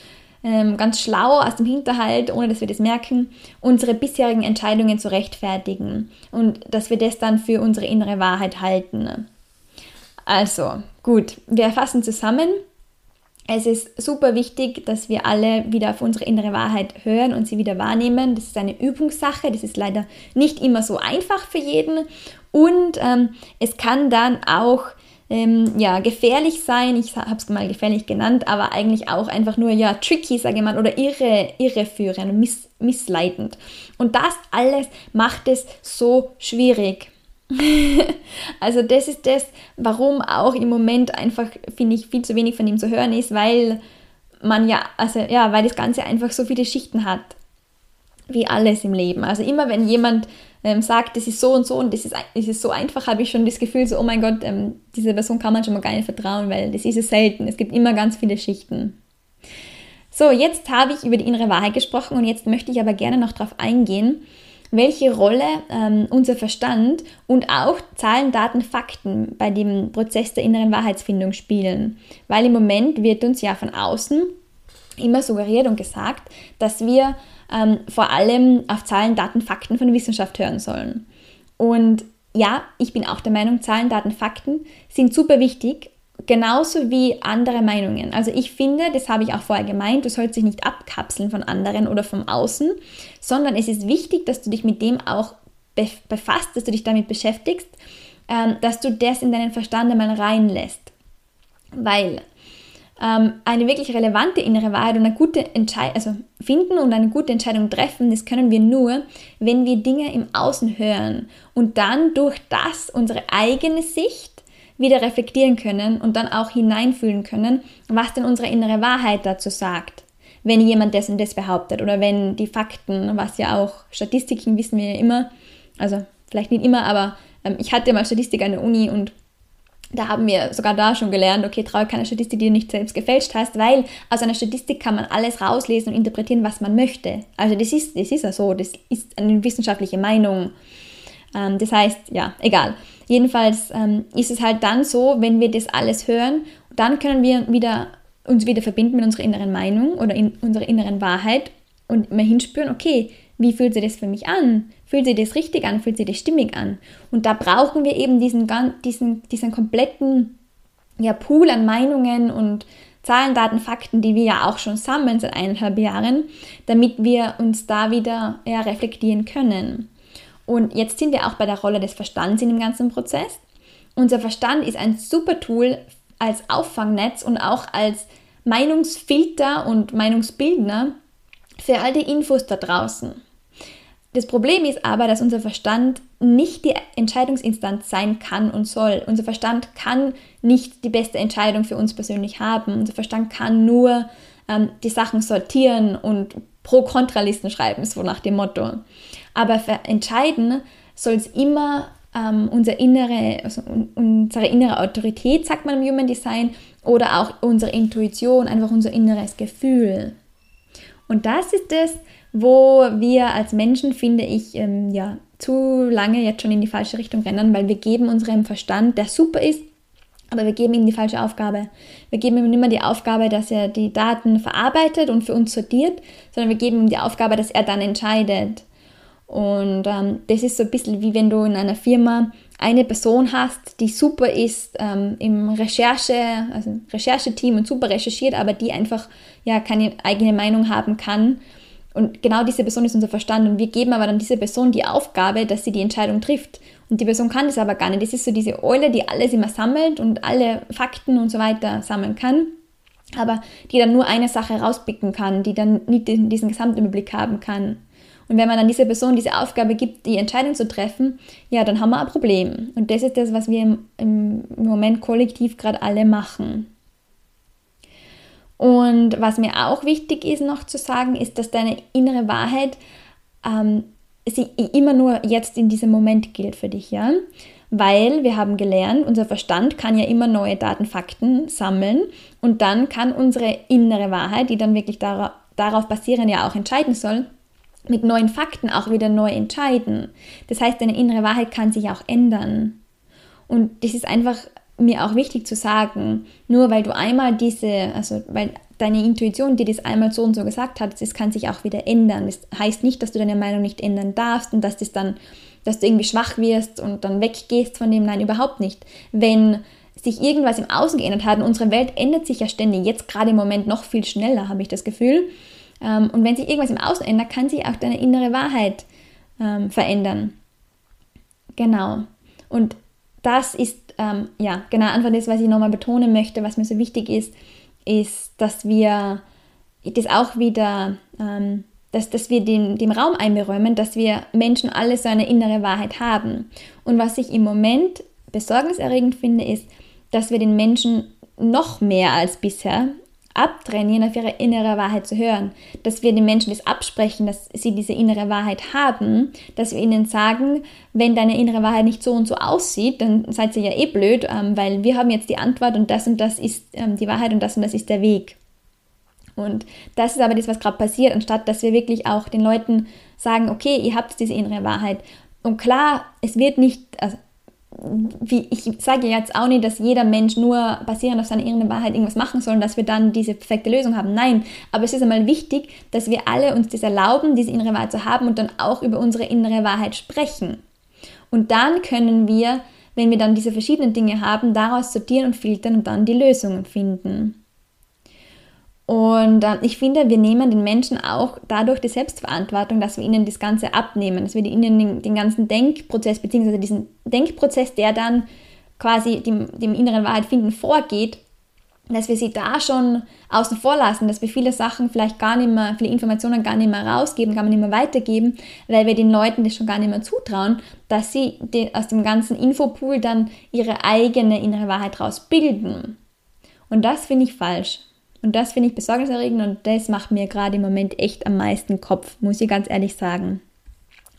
ähm, ganz schlau aus dem Hinterhalt, ohne dass wir das merken, unsere bisherigen Entscheidungen zu rechtfertigen und dass wir das dann für unsere innere Wahrheit halten. Also, gut, wir fassen zusammen. Es ist super wichtig, dass wir alle wieder auf unsere innere Wahrheit hören und sie wieder wahrnehmen. Das ist eine Übungssache. Das ist leider nicht immer so einfach für jeden. Und ähm, es kann dann auch ähm, ja, gefährlich sein. Ich habe es mal gefährlich genannt, aber eigentlich auch einfach nur ja tricky, sage ich mal, oder irre, irreführend, miss, missleitend. Und das alles macht es so schwierig. also das ist das, warum auch im Moment einfach, finde ich, viel zu wenig von ihm zu hören ist, weil man ja, also ja, weil das Ganze einfach so viele Schichten hat, wie alles im Leben. Also immer wenn jemand ähm, sagt, das ist so und so und das ist, das ist so einfach, habe ich schon das Gefühl, so, oh mein Gott, ähm, diese Person kann man schon mal gar nicht vertrauen, weil das ist es selten. Es gibt immer ganz viele Schichten. So, jetzt habe ich über die innere Wahrheit gesprochen und jetzt möchte ich aber gerne noch darauf eingehen, welche Rolle ähm, unser Verstand und auch Zahlen, Daten, Fakten bei dem Prozess der inneren Wahrheitsfindung spielen. Weil im Moment wird uns ja von außen immer suggeriert und gesagt, dass wir ähm, vor allem auf Zahlen, Daten, Fakten von Wissenschaft hören sollen. Und ja, ich bin auch der Meinung, Zahlen, Daten, Fakten sind super wichtig, genauso wie andere Meinungen. Also ich finde, das habe ich auch vorher gemeint, du sollst dich nicht abkapseln von anderen oder vom Außen, sondern es ist wichtig, dass du dich mit dem auch befasst, dass du dich damit beschäftigst, ähm, dass du das in deinen Verstand einmal reinlässt. Weil ähm, eine wirklich relevante innere Wahrheit und eine gute Entscheidung, also finden und eine gute Entscheidung treffen, das können wir nur, wenn wir Dinge im Außen hören und dann durch das unsere eigene Sicht wieder reflektieren können und dann auch hineinfühlen können, was denn unsere innere Wahrheit dazu sagt. Wenn jemand das und das behauptet oder wenn die Fakten, was ja auch Statistiken wissen wir ja immer, also vielleicht nicht immer, aber ähm, ich hatte mal Statistik an der Uni und da haben wir sogar da schon gelernt, okay, traue keine Statistik, die du nicht selbst gefälscht hast, weil aus einer Statistik kann man alles rauslesen und interpretieren, was man möchte. Also das ist, das ist ja so, das ist eine wissenschaftliche Meinung. Ähm, das heißt, ja, egal. Jedenfalls ähm, ist es halt dann so, wenn wir das alles hören, dann können wir wieder, uns wieder verbinden mit unserer inneren Meinung oder in unserer inneren Wahrheit und mal hinspüren, okay, wie fühlt sich das für mich an? Fühlt sich das richtig an? Fühlt sich das stimmig an? Und da brauchen wir eben diesen, diesen, diesen kompletten ja, Pool an Meinungen und Zahlen, Daten, Fakten, die wir ja auch schon sammeln seit eineinhalb Jahren, damit wir uns da wieder ja, reflektieren können. Und jetzt sind wir auch bei der Rolle des Verstands in dem ganzen Prozess. Unser Verstand ist ein super Tool als Auffangnetz und auch als Meinungsfilter und Meinungsbildner für all die Infos da draußen. Das Problem ist aber, dass unser Verstand nicht die Entscheidungsinstanz sein kann und soll. Unser Verstand kann nicht die beste Entscheidung für uns persönlich haben. Unser Verstand kann nur ähm, die Sachen sortieren und Pro-Kontralisten schreiben, so nach dem Motto. Aber entscheiden soll es immer ähm, unser innere, also unsere innere Autorität, sagt man im Human Design, oder auch unsere Intuition, einfach unser inneres Gefühl. Und das ist es, wo wir als Menschen, finde ich, ähm, ja, zu lange jetzt schon in die falsche Richtung rennen, weil wir geben unserem Verstand, der super ist, aber wir geben ihm die falsche Aufgabe. Wir geben ihm nicht mehr die Aufgabe, dass er die Daten verarbeitet und für uns sortiert, sondern wir geben ihm die Aufgabe, dass er dann entscheidet. Und ähm, das ist so ein bisschen wie wenn du in einer Firma eine Person hast, die super ist ähm, im Recherche, also Rechercheteam und super recherchiert, aber die einfach ja keine eigene Meinung haben kann Und genau diese Person ist unser Verstand und wir geben aber dann dieser Person die Aufgabe, dass sie die Entscheidung trifft. Und die Person kann das aber gar nicht. Das ist so diese Eule, die alles immer sammelt und alle Fakten und so weiter sammeln kann, aber die dann nur eine Sache rauspicken kann, die dann nicht diesen Gesamtüberblick haben kann. Und wenn man dann dieser Person diese Aufgabe gibt, die Entscheidung zu treffen, ja, dann haben wir ein Problem. Und das ist das, was wir im, Moment kollektiv gerade alle machen. Und was mir auch wichtig ist noch zu sagen, ist, dass deine innere Wahrheit ähm, sie immer nur jetzt in diesem Moment gilt für dich, ja. Weil wir haben gelernt, unser Verstand kann ja immer neue Daten, Fakten sammeln und dann kann unsere innere Wahrheit, die dann wirklich darauf, darauf basieren ja auch entscheiden soll, mit neuen Fakten auch wieder neu entscheiden. Das heißt, deine innere Wahrheit kann sich auch ändern. Und das ist einfach mir auch wichtig zu sagen, nur weil du einmal diese, also weil deine Intuition dir das einmal so und so gesagt hat, das kann sich auch wieder ändern. Das heißt nicht, dass du deine Meinung nicht ändern darfst und dass das dann, dass du irgendwie schwach wirst und dann weggehst von dem. Nein, überhaupt nicht. Wenn sich irgendwas im Außen geändert hat und unsere Welt ändert sich ja ständig, jetzt gerade im Moment noch viel schneller, habe ich das Gefühl. Ähm, und wenn sich irgendwas im Außen ändert, kann sich auch deine innere Wahrheit ähm, verändern. Genau. Und das ist ähm, ja genau einfach das, was ich nochmal betonen möchte, was mir so wichtig ist, ist, dass wir das auch wieder, ähm, dass, dass wir den, dem Raum einberäumen, dass wir Menschen alle so eine innere Wahrheit haben. Und was ich im Moment besorgniserregend finde, ist, dass wir den Menschen noch mehr als bisher abtrainieren, auf ihre innere Wahrheit zu hören, dass wir den Menschen das absprechen, dass sie diese innere Wahrheit haben, dass wir ihnen sagen, wenn deine innere Wahrheit nicht so und so aussieht, dann seid ihr ja eh blöd, ähm, weil wir haben jetzt die Antwort und das und das ist ähm, die Wahrheit und das und das ist der Weg. Und das ist aber das, was gerade passiert, anstatt dass wir wirklich auch den Leuten sagen, okay, ihr habt diese innere Wahrheit. Und klar, es wird nicht, also wie, ich sage jetzt auch nicht, dass jeder Mensch nur basierend auf seiner inneren Wahrheit irgendwas machen soll und dass wir dann diese perfekte Lösung haben. Nein, aber es ist einmal wichtig, dass wir alle uns das erlauben, diese innere Wahrheit zu haben und dann auch über unsere innere Wahrheit sprechen. Und dann können wir, wenn wir dann diese verschiedenen Dinge haben, daraus sortieren und filtern und dann die Lösungen finden. Und äh, ich finde, wir nehmen den Menschen auch dadurch die Selbstverantwortung, dass wir ihnen das Ganze abnehmen, dass wir ihnen den, den ganzen Denkprozess, beziehungsweise diesen Denkprozess, der dann quasi dem, dem inneren Wahrheit finden vorgeht, dass wir sie da schon außen vor lassen, dass wir viele Sachen vielleicht gar nicht mehr, viele Informationen gar nicht mehr rausgeben, gar nicht mehr weitergeben, weil wir den Leuten das schon gar nicht mehr zutrauen, dass sie aus dem ganzen Infopool dann ihre eigene innere Wahrheit rausbilden. Und das finde ich falsch. Und das finde ich besorgniserregend und das macht mir gerade im Moment echt am meisten Kopf, muss ich ganz ehrlich sagen.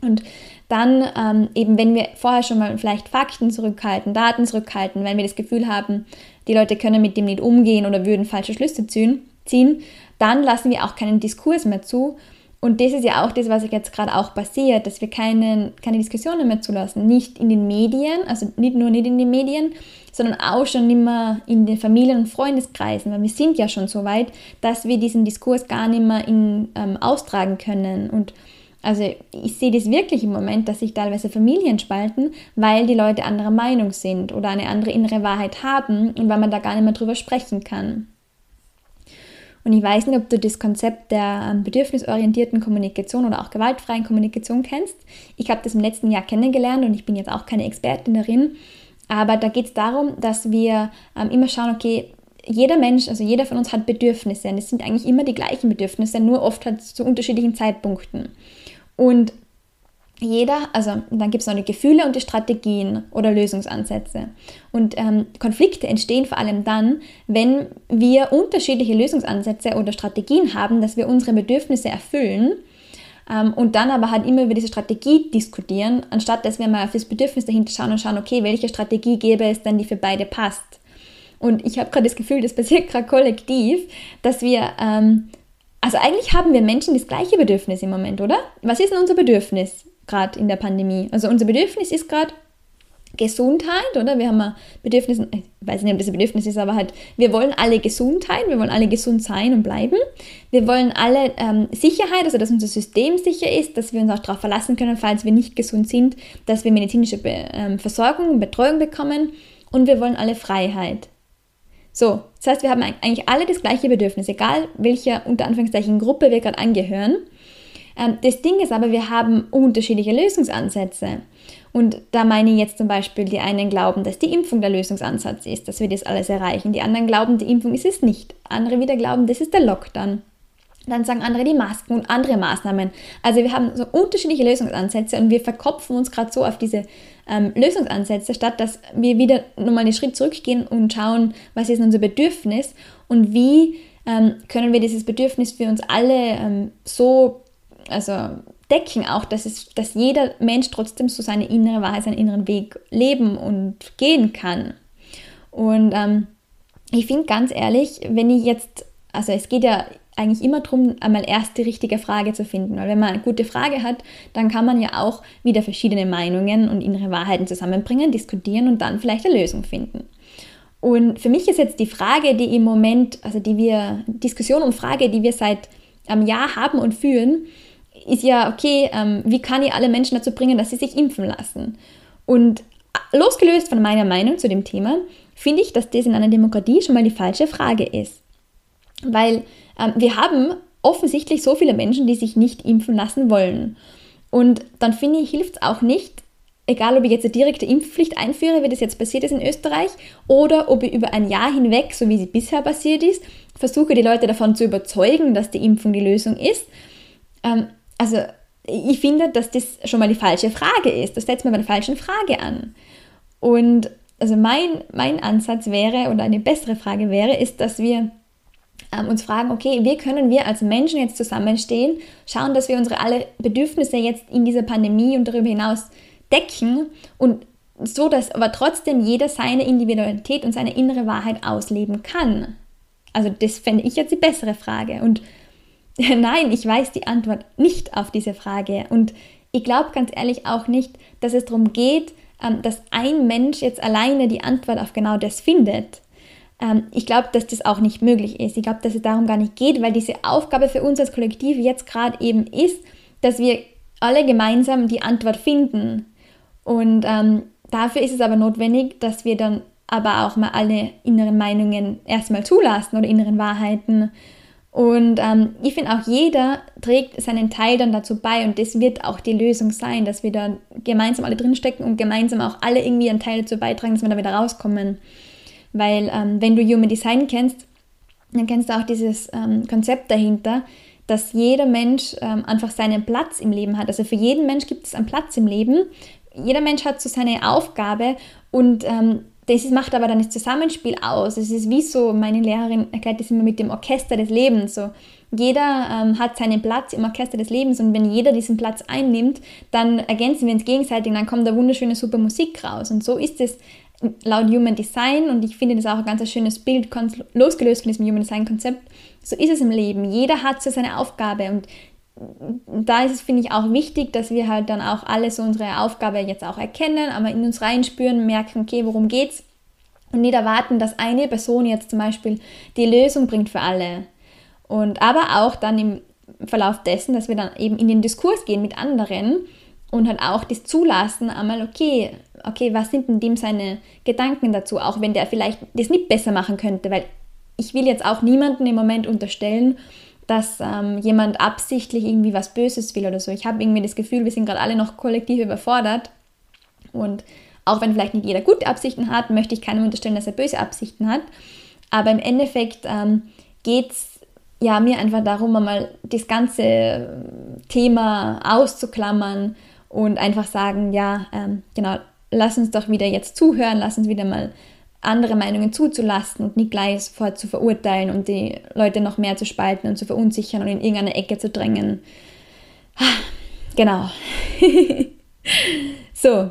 Und dann ähm, eben, wenn wir vorher schon mal vielleicht Fakten zurückhalten, Daten zurückhalten, wenn wir das Gefühl haben, die Leute können mit dem nicht umgehen oder würden falsche Schlüsse ziehen, dann lassen wir auch keinen Diskurs mehr zu und das ist ja auch das, was jetzt gerade auch passiert, dass wir keinen, keine Diskussionen mehr zulassen. Nicht in den Medien, also nicht nur nicht in den Medien, sondern auch schon immer in den Familien- und Freundeskreisen, weil wir sind ja schon so weit, dass wir diesen Diskurs gar nicht mehr in, ähm, austragen können. Und also ich sehe das wirklich im Moment, dass sich teilweise Familien spalten, weil die Leute anderer Meinung sind oder eine andere innere Wahrheit haben und weil man da gar nicht mehr drüber sprechen kann. Und ich weiß nicht, ob du das Konzept der ähm, bedürfnisorientierten Kommunikation oder auch gewaltfreien Kommunikation kennst. Ich habe das im letzten Jahr kennengelernt und ich bin jetzt auch keine Expertin darin. Aber da geht es darum, dass wir ähm, immer schauen, okay, jeder Mensch, also jeder von uns hat Bedürfnisse und es sind eigentlich immer die gleichen Bedürfnisse, nur oft halt zu unterschiedlichen Zeitpunkten. Und jeder, also dann gibt es noch die Gefühle und die Strategien oder Lösungsansätze. Und ähm, Konflikte entstehen vor allem dann, wenn wir unterschiedliche Lösungsansätze oder Strategien haben, dass wir unsere Bedürfnisse erfüllen ähm, und dann aber halt immer über diese Strategie diskutieren, anstatt dass wir mal auf das Bedürfnis dahinter schauen und schauen, okay, welche Strategie gäbe es denn, die für beide passt. Und ich habe gerade das Gefühl, das passiert gerade kollektiv, dass wir ähm, also eigentlich haben wir Menschen das gleiche Bedürfnis im Moment, oder? Was ist denn unser Bedürfnis? gerade in der Pandemie. Also unser Bedürfnis ist gerade Gesundheit, oder? Wir haben ein Bedürfnis, ich weiß nicht, ob das ein Bedürfnis ist, aber halt, wir wollen alle Gesundheit, wir wollen alle gesund sein und bleiben. Wir wollen alle ähm, Sicherheit, also dass unser System sicher ist, dass wir uns auch darauf verlassen können, falls wir nicht gesund sind, dass wir medizinische Be ähm, Versorgung und Betreuung bekommen. Und wir wollen alle Freiheit. So, das heißt, wir haben eigentlich alle das gleiche Bedürfnis, egal welcher unter Anführungszeichen Gruppe wir gerade angehören. Ähm, das Ding ist aber, wir haben unterschiedliche Lösungsansätze. Und da meine ich jetzt zum Beispiel, die einen glauben, dass die Impfung der Lösungsansatz ist, dass wir das alles erreichen. Die anderen glauben, die Impfung ist es nicht. Andere wieder glauben, das ist der Lockdown. Dann sagen andere die Masken und andere Maßnahmen. Also wir haben so unterschiedliche Lösungsansätze und wir verkopfen uns gerade so auf diese ähm, Lösungsansätze, statt dass wir wieder nochmal einen Schritt zurückgehen und schauen, was ist unser Bedürfnis und wie ähm, können wir dieses Bedürfnis für uns alle ähm, so also decken, auch dass, es, dass jeder Mensch trotzdem so seine innere Wahrheit, seinen inneren Weg leben und gehen kann. Und ähm, ich finde ganz ehrlich, wenn ich jetzt, also es geht ja eigentlich immer darum, einmal erst die richtige Frage zu finden. Weil wenn man eine gute Frage hat, dann kann man ja auch wieder verschiedene Meinungen und innere Wahrheiten zusammenbringen, diskutieren und dann vielleicht eine Lösung finden. Und für mich ist jetzt die Frage, die im Moment, also die wir, Diskussion und Frage, die wir seit einem Jahr haben und führen, ist ja, okay, ähm, wie kann ich alle Menschen dazu bringen, dass sie sich impfen lassen? Und losgelöst von meiner Meinung zu dem Thema, finde ich, dass das in einer Demokratie schon mal die falsche Frage ist. Weil ähm, wir haben offensichtlich so viele Menschen, die sich nicht impfen lassen wollen. Und dann finde ich, hilft es auch nicht, egal ob ich jetzt eine direkte Impfpflicht einführe, wie das jetzt passiert ist in Österreich, oder ob ich über ein Jahr hinweg, so wie sie bisher passiert ist, versuche die Leute davon zu überzeugen, dass die Impfung die Lösung ist. Ähm, also ich finde, dass das schon mal die falsche Frage ist. Das setzt man bei der falschen Frage an. Und also mein, mein Ansatz wäre, oder eine bessere Frage wäre, ist, dass wir ähm, uns fragen, okay, wie können wir als Menschen jetzt zusammenstehen, schauen, dass wir unsere alle Bedürfnisse jetzt in dieser Pandemie und darüber hinaus decken und so, dass aber trotzdem jeder seine Individualität und seine innere Wahrheit ausleben kann. Also das fände ich jetzt die bessere Frage. Und nein, ich weiß die Antwort nicht auf diese Frage. Und ich glaube ganz ehrlich auch nicht, dass es darum geht, ähm, dass ein Mensch jetzt alleine die Antwort auf genau das findet. Ähm, ich glaube, dass das auch nicht möglich ist. Ich glaube, dass es darum gar nicht geht, weil diese Aufgabe für uns als Kollektiv jetzt gerade eben ist, dass wir alle gemeinsam die Antwort finden. Und ähm, dafür ist es aber notwendig, dass wir dann aber auch mal alle inneren Meinungen erstmal zulassen oder inneren Wahrheiten. Und ähm, ich finde auch jeder trägt seinen Teil dann dazu bei und das wird auch die Lösung sein, dass wir da gemeinsam alle drinstecken und gemeinsam auch alle irgendwie einen Teil dazu beitragen, dass wir da wieder rauskommen. Weil ähm, wenn du Human Design kennst, dann kennst du auch dieses ähm, Konzept dahinter, dass jeder Mensch ähm, einfach seinen Platz im Leben hat. Also für jeden Mensch gibt es einen Platz im Leben. Jeder Mensch hat so seine Aufgabe und ähm, das macht aber dann das Zusammenspiel aus. Es ist wie so, meine Lehrerin erklärt das immer mit dem Orchester des Lebens. So, jeder ähm, hat seinen Platz im Orchester des Lebens und wenn jeder diesen Platz einnimmt, dann ergänzen wir uns gegenseitig und dann kommt da wunderschöne, super Musik raus. Und so ist es laut Human Design und ich finde das auch ein ganz schönes Bild, losgelöst von diesem Human Design Konzept. So ist es im Leben. Jeder hat so seine Aufgabe und da ist es, finde ich, auch wichtig, dass wir halt dann auch alle so unsere Aufgabe jetzt auch erkennen, aber in uns reinspüren, merken, okay, worum geht's? Und nicht erwarten, dass eine Person jetzt zum Beispiel die Lösung bringt für alle. Und aber auch dann im Verlauf dessen, dass wir dann eben in den Diskurs gehen mit anderen und halt auch das zulassen, einmal, okay, okay, was sind denn dem seine Gedanken dazu, auch wenn der vielleicht das nicht besser machen könnte, weil ich will jetzt auch niemanden im Moment unterstellen, dass ähm, jemand absichtlich irgendwie was Böses will oder so. Ich habe irgendwie das Gefühl, wir sind gerade alle noch kollektiv überfordert und auch wenn vielleicht nicht jeder gute Absichten hat, möchte ich keinem unterstellen, dass er böse Absichten hat. Aber im Endeffekt ähm, geht es ja mir einfach darum, einmal das ganze Thema auszuklammern und einfach sagen, ja, ähm, genau, lass uns doch wieder jetzt zuhören, lass uns wieder mal andere Meinungen zuzulassen und nicht gleich sofort zu verurteilen und die Leute noch mehr zu spalten und zu verunsichern und in irgendeine Ecke zu drängen. Genau. so,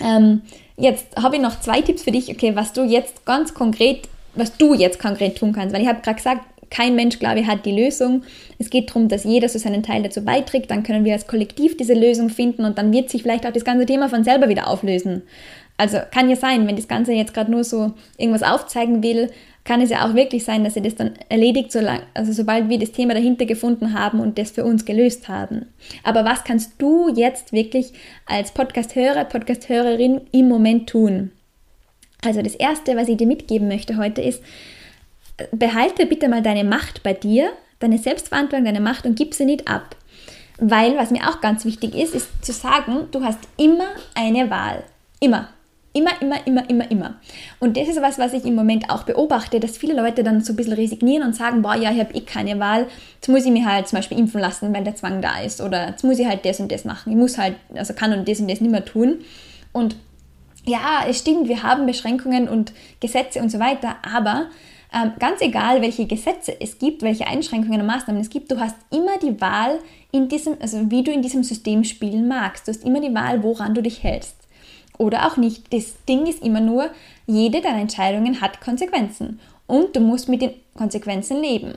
ähm, jetzt habe ich noch zwei Tipps für dich, okay, was du jetzt ganz konkret, was du jetzt konkret tun kannst, weil ich habe gerade gesagt, kein Mensch, glaube ich, hat die Lösung. Es geht darum, dass jeder so seinen Teil dazu beiträgt. Dann können wir als Kollektiv diese Lösung finden und dann wird sich vielleicht auch das ganze Thema von selber wieder auflösen. Also kann ja sein, wenn das Ganze jetzt gerade nur so irgendwas aufzeigen will, kann es ja auch wirklich sein, dass sie das dann erledigt, so lang, also sobald wir das Thema dahinter gefunden haben und das für uns gelöst haben. Aber was kannst du jetzt wirklich als Podcast-Hörer, Podcast-Hörerin im Moment tun? Also das Erste, was ich dir mitgeben möchte heute ist, behalte bitte mal deine Macht bei dir, deine Selbstverantwortung, deine Macht und gib sie nicht ab. Weil was mir auch ganz wichtig ist, ist zu sagen, du hast immer eine Wahl. Immer. Immer, immer, immer, immer, immer. Und das ist was, was ich im Moment auch beobachte, dass viele Leute dann so ein bisschen resignieren und sagen, boah, ja, ich habe eh keine Wahl, jetzt muss ich mich halt zum Beispiel impfen lassen, weil der Zwang da ist. Oder jetzt muss ich halt das und das machen. Ich muss halt, also kann und das und das nicht mehr tun. Und ja, es stimmt, wir haben Beschränkungen und Gesetze und so weiter, aber ähm, ganz egal, welche Gesetze es gibt, welche Einschränkungen und Maßnahmen es gibt, du hast immer die Wahl, in diesem, also wie du in diesem System spielen magst. Du hast immer die Wahl, woran du dich hältst. Oder auch nicht. Das Ding ist immer nur, jede deiner Entscheidungen hat Konsequenzen und du musst mit den Konsequenzen leben.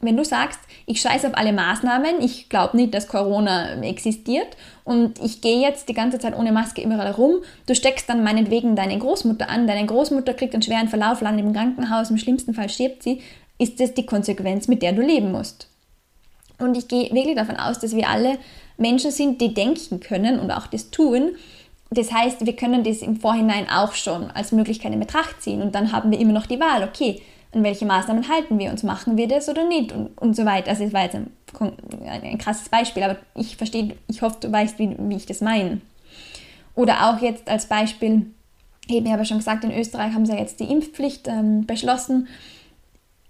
Wenn du sagst, ich scheiße auf alle Maßnahmen, ich glaube nicht, dass Corona existiert und ich gehe jetzt die ganze Zeit ohne Maske überall rum, du steckst dann meinetwegen deine Großmutter an, deine Großmutter kriegt einen schweren Verlauf, landet im Krankenhaus, im schlimmsten Fall stirbt sie, ist das die Konsequenz, mit der du leben musst. Und ich gehe wirklich davon aus, dass wir alle Menschen sind, die denken können und auch das tun. Das heißt, wir können das im Vorhinein auch schon als Möglichkeit in Betracht ziehen und dann haben wir immer noch die Wahl, okay, an welche Maßnahmen halten wir uns, machen wir das oder nicht und, und so weiter. Also es war jetzt ein, ein, krasses Beispiel, aber ich verstehe, ich hoffe, du weißt, wie, wie ich das meine. Oder auch jetzt als Beispiel, eben, ich habe ja schon gesagt, in Österreich haben sie ja jetzt die Impfpflicht ähm, beschlossen.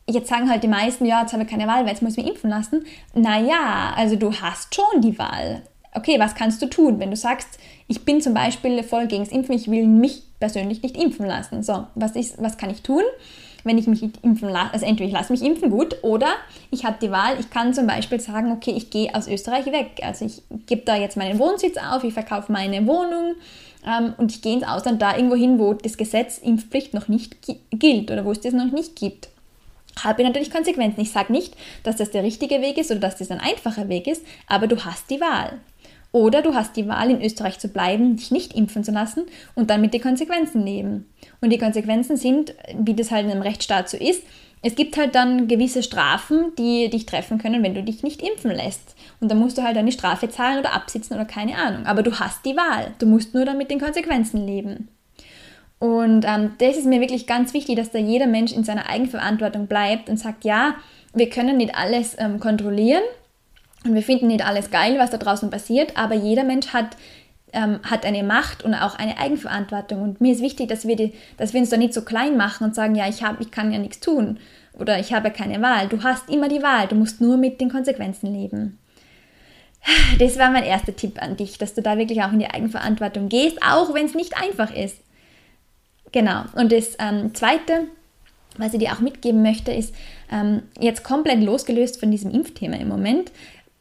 Jetzt sagen halt die meisten, ja, jetzt habe ich keine Wahl, weil jetzt muss ich mich impfen lassen. Naja, also du hast schon die Wahl. Okay, was kannst du tun, wenn du sagst, ich bin zum Beispiel voll gegen das Impfen, ich will mich persönlich nicht impfen lassen. So, was, ist, was kann ich tun? wenn ich mich impfen lasse, also entweder ich lasse mich impfen, gut, oder ich habe die Wahl, ich kann zum Beispiel sagen, okay, ich gehe aus Österreich weg. Also ich gebe da jetzt meinen Wohnsitz auf, ich verkaufe meine Wohnung ähm, und ich gehe ins Ausland da irgendwo hin, wo das Gesetz Impfpflicht noch nicht gilt oder wo es das noch nicht gibt. Habe natürlich Konsequenzen. Ich sage nicht, dass das der richtige Weg ist oder dass das ein einfacher Weg ist, aber du hast die Wahl. Oder du hast die Wahl, in Österreich zu bleiben, dich nicht impfen zu lassen und dann mit den Konsequenzen leben. Und die Konsequenzen sind, wie das halt in einem Rechtsstaat so ist, es gibt halt dann gewisse Strafen, die dich treffen können, wenn du dich nicht impfen lässt. Und dann musst du halt eine Strafe zahlen oder absitzen oder keine Ahnung. Aber du hast die Wahl. Du musst nur dann mit den Konsequenzen leben. Und ähm, das ist mir wirklich ganz wichtig, dass da jeder Mensch in seiner Eigenverantwortung bleibt und sagt, ja, wir können nicht alles ähm, kontrollieren, und wir finden nicht alles geil, was da draußen passiert, aber jeder Mensch hat, ähm, hat eine Macht und auch eine Eigenverantwortung. Und mir ist wichtig, dass wir, die, dass wir uns da nicht so klein machen und sagen, ja, ich, hab, ich kann ja nichts tun oder ich habe keine Wahl. Du hast immer die Wahl, du musst nur mit den Konsequenzen leben. Das war mein erster Tipp an dich, dass du da wirklich auch in die Eigenverantwortung gehst, auch wenn es nicht einfach ist. Genau. Und das ähm, Zweite, was ich dir auch mitgeben möchte, ist ähm, jetzt komplett losgelöst von diesem Impfthema im Moment,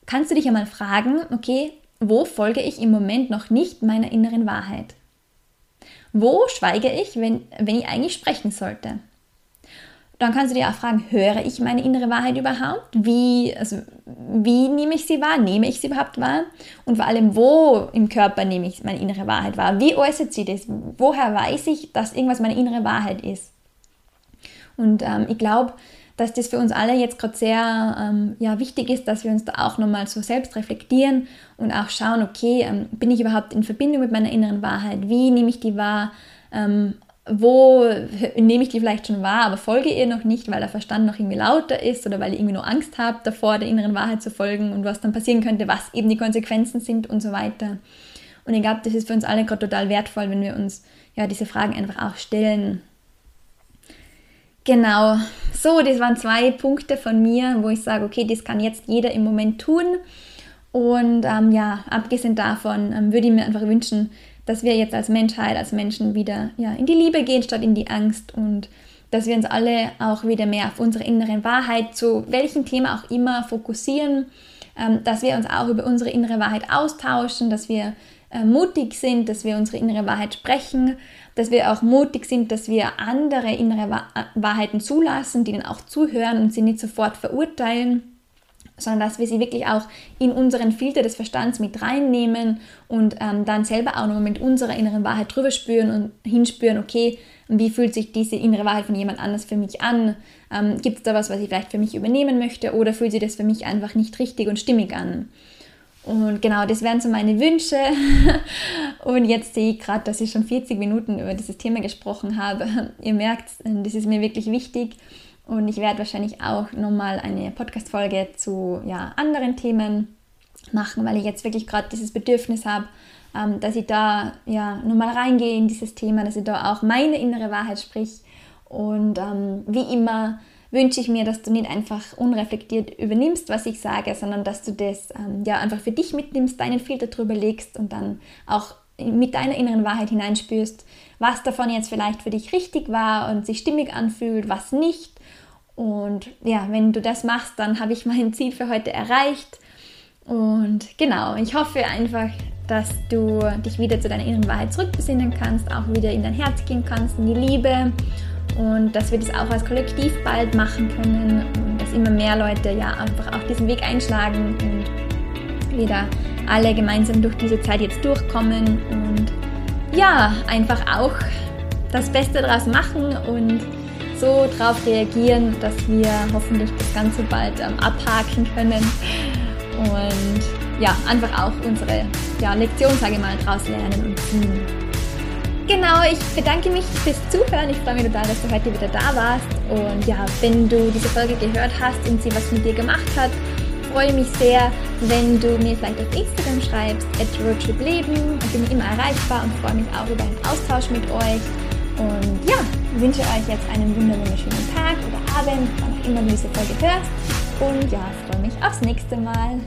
kannst du dich einmal fragen, okay, wo folge ich im Moment noch nicht meiner inneren Wahrheit? Wo schweige ich, wenn, wenn ich eigentlich sprechen sollte? Dann kannst du dir auch fragen, höre ich meine innere Wahrheit überhaupt? Wie, also, wie nehme ich sie wahr? Nehme ich sie überhaupt wahr? Und vor allem, wo im Körper nehme ich meine innere Wahrheit wahr? Wie äußert sie das? Woher weiß ich, dass irgendwas meine innere Wahrheit ist? Und ähm, ich glaube, dass das für uns alle jetzt gerade sehr ähm, ja, wichtig ist, dass wir uns da auch nochmal so selbst reflektieren und auch schauen, okay, ähm, bin ich überhaupt in Verbindung mit meiner inneren Wahrheit? Wie nehme ich die wahr? Ähm, wo nehme ich die vielleicht schon wahr, aber folge ihr noch nicht, weil der Verstand noch irgendwie lauter ist oder weil ich irgendwie nur Angst habe, davor der inneren Wahrheit zu folgen und was dann passieren könnte, was eben die Konsequenzen sind und so weiter. Und ich glaube, das ist für uns alle gerade total wertvoll, wenn wir uns ja diese Fragen einfach auch stellen Genau, so, das waren zwei Punkte von mir, wo ich sage, okay, das kann jetzt jeder im Moment tun. Und ähm, ja, abgesehen davon ähm, würde ich mir einfach wünschen, dass wir jetzt als Menschheit, als Menschen wieder ja, in die Liebe gehen statt in die Angst und dass wir uns alle auch wieder mehr auf unsere innere Wahrheit, zu welchem Thema auch immer, fokussieren, ähm, dass wir uns auch über unsere innere Wahrheit austauschen, dass wir äh, mutig sind, dass wir unsere innere Wahrheit sprechen, dass wir auch mutig sind, dass wir andere innere Wahrheiten zulassen, denen auch zuhören und sie nicht sofort verurteilen, sondern dass wir sie wirklich auch in unseren Filter des Verstands mit reinnehmen und ähm, dann selber auch noch mit unserer inneren Wahrheit drüber spüren und hinspüren, okay, wie fühlt sich diese innere Wahrheit von jemand anders für mich an? Ähm, Gibt es da was, was ich vielleicht für mich übernehmen möchte oder fühlt sich das für mich einfach nicht richtig und stimmig an? Und genau, das wären so meine Wünsche. Und jetzt sehe ich gerade, dass ich schon 40 Minuten über dieses Thema gesprochen habe. Ihr merkt, das ist mir wirklich wichtig. Und ich werde wahrscheinlich auch nochmal eine Podcast-Folge zu ja, anderen Themen machen, weil ich jetzt wirklich gerade dieses Bedürfnis habe, ähm, dass ich da ja nochmal reingehe in dieses Thema, dass ich da auch meine innere Wahrheit sprich. Und ähm, wie immer wünsche ich mir, dass du nicht einfach unreflektiert übernimmst, was ich sage, sondern dass du das ähm, ja einfach für dich mitnimmst, deinen Filter drüber legst und dann auch mit deiner inneren Wahrheit hineinspürst, was davon jetzt vielleicht für dich richtig war und sich stimmig anfühlt, was nicht. Und ja, wenn du das machst, dann habe ich mein Ziel für heute erreicht. Und genau, ich hoffe einfach, dass du dich wieder zu deiner inneren Wahrheit zurückbesinnen kannst, auch wieder in dein Herz gehen kannst, in die Liebe und dass wir das auch als Kollektiv bald machen können und dass immer mehr Leute ja einfach auch diesen Weg einschlagen und wir da alle gemeinsam durch diese Zeit jetzt durchkommen und ja, einfach auch das Beste daraus machen und so darauf reagieren, dass wir hoffentlich das Ganze bald ähm, abhaken können und ja, einfach auch unsere ja, Lektion, sage ich mal, daraus lernen und ziehen. Genau, ich bedanke mich fürs Zuhören. Ich freue mich total, dass du heute wieder da warst. Und ja, wenn du diese Folge gehört hast und sie was mit dir gemacht hat, freue mich sehr, wenn du mir vielleicht auf Instagram schreibst, at roadtripleben. Ich bin immer erreichbar und freue mich auch über einen Austausch mit euch. Und ja, wünsche euch jetzt einen wunderschönen Tag oder Abend, wann auch immer du diese Folge hörst. Und ja, freue mich aufs nächste Mal.